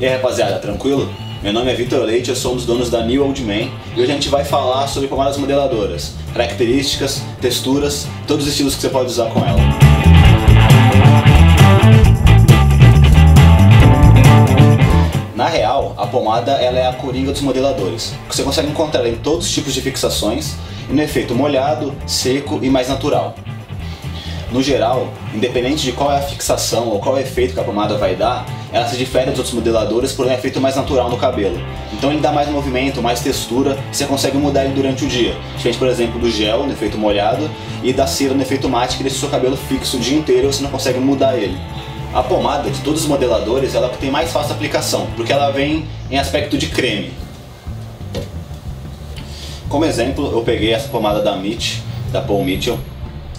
E aí rapaziada, tranquilo? Meu nome é Vitor Leite, eu sou um dos donos da New Old Man e hoje a gente vai falar sobre pomadas modeladoras, características, texturas, todos os estilos que você pode usar com ela. Na real, a pomada ela é a coringa dos modeladores. Você consegue encontrar em todos os tipos de fixações e no efeito molhado, seco e mais natural. No geral, independente de qual é a fixação ou qual é o efeito que a pomada vai dar, ela se difere dos outros modeladores por um efeito mais natural no cabelo. Então ele dá mais movimento, mais textura, e você consegue mudar ele durante o dia. Diferente, por exemplo, do gel no efeito molhado e da cera no efeito mate, que deixa o seu cabelo fixo o dia inteiro e você não consegue mudar ele. A pomada de todos os modeladores ela tem mais fácil aplicação, porque ela vem em aspecto de creme. Como exemplo, eu peguei essa pomada da Mitch, da Paul Mitchell,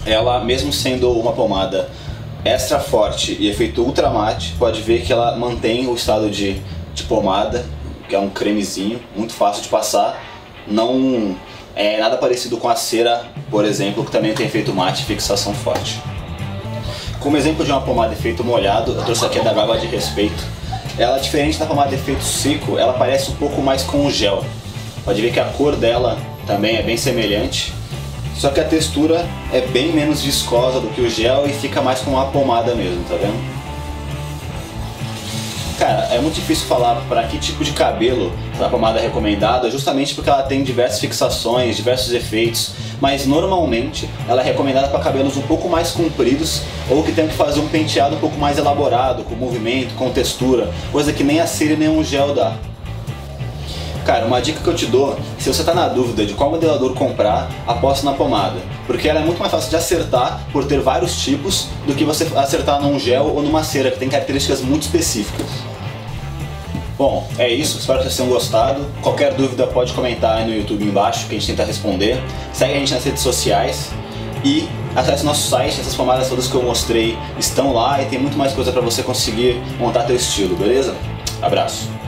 ela mesmo sendo uma pomada extra forte e efeito ultra mate, pode ver que ela mantém o estado de, de pomada, que é um cremezinho, muito fácil de passar, não é nada parecido com a cera, por exemplo, que também tem efeito mate e fixação forte. Como exemplo de uma pomada de efeito molhado, eu trouxe aqui a da Gaba de Respeito. Ela, diferente da pomada de efeito seco, ela parece um pouco mais com o gel. Pode ver que a cor dela também é bem semelhante, só que a textura é bem menos viscosa do que o gel e fica mais com uma pomada mesmo, tá vendo? Cara, é muito difícil falar para que tipo de cabelo a pomada é recomendada, justamente porque ela tem diversas fixações, diversos efeitos, mas normalmente ela é recomendada para cabelos um pouco mais compridos ou que tem que fazer um penteado um pouco mais elaborado, com movimento, com textura, coisa que nem a cera nem um gel dá. Cara, uma dica que eu te dou, se você está na dúvida de qual modelador comprar, aposta na pomada, porque ela é muito mais fácil de acertar por ter vários tipos do que você acertar num gel ou numa cera, que tem características muito específicas. Bom, é isso, espero que vocês tenham gostado. Qualquer dúvida pode comentar aí no YouTube embaixo que a gente tenta responder. Segue a gente nas redes sociais e acesse nosso site, essas pomadas todas que eu mostrei estão lá e tem muito mais coisa para você conseguir montar teu estilo, beleza? Abraço!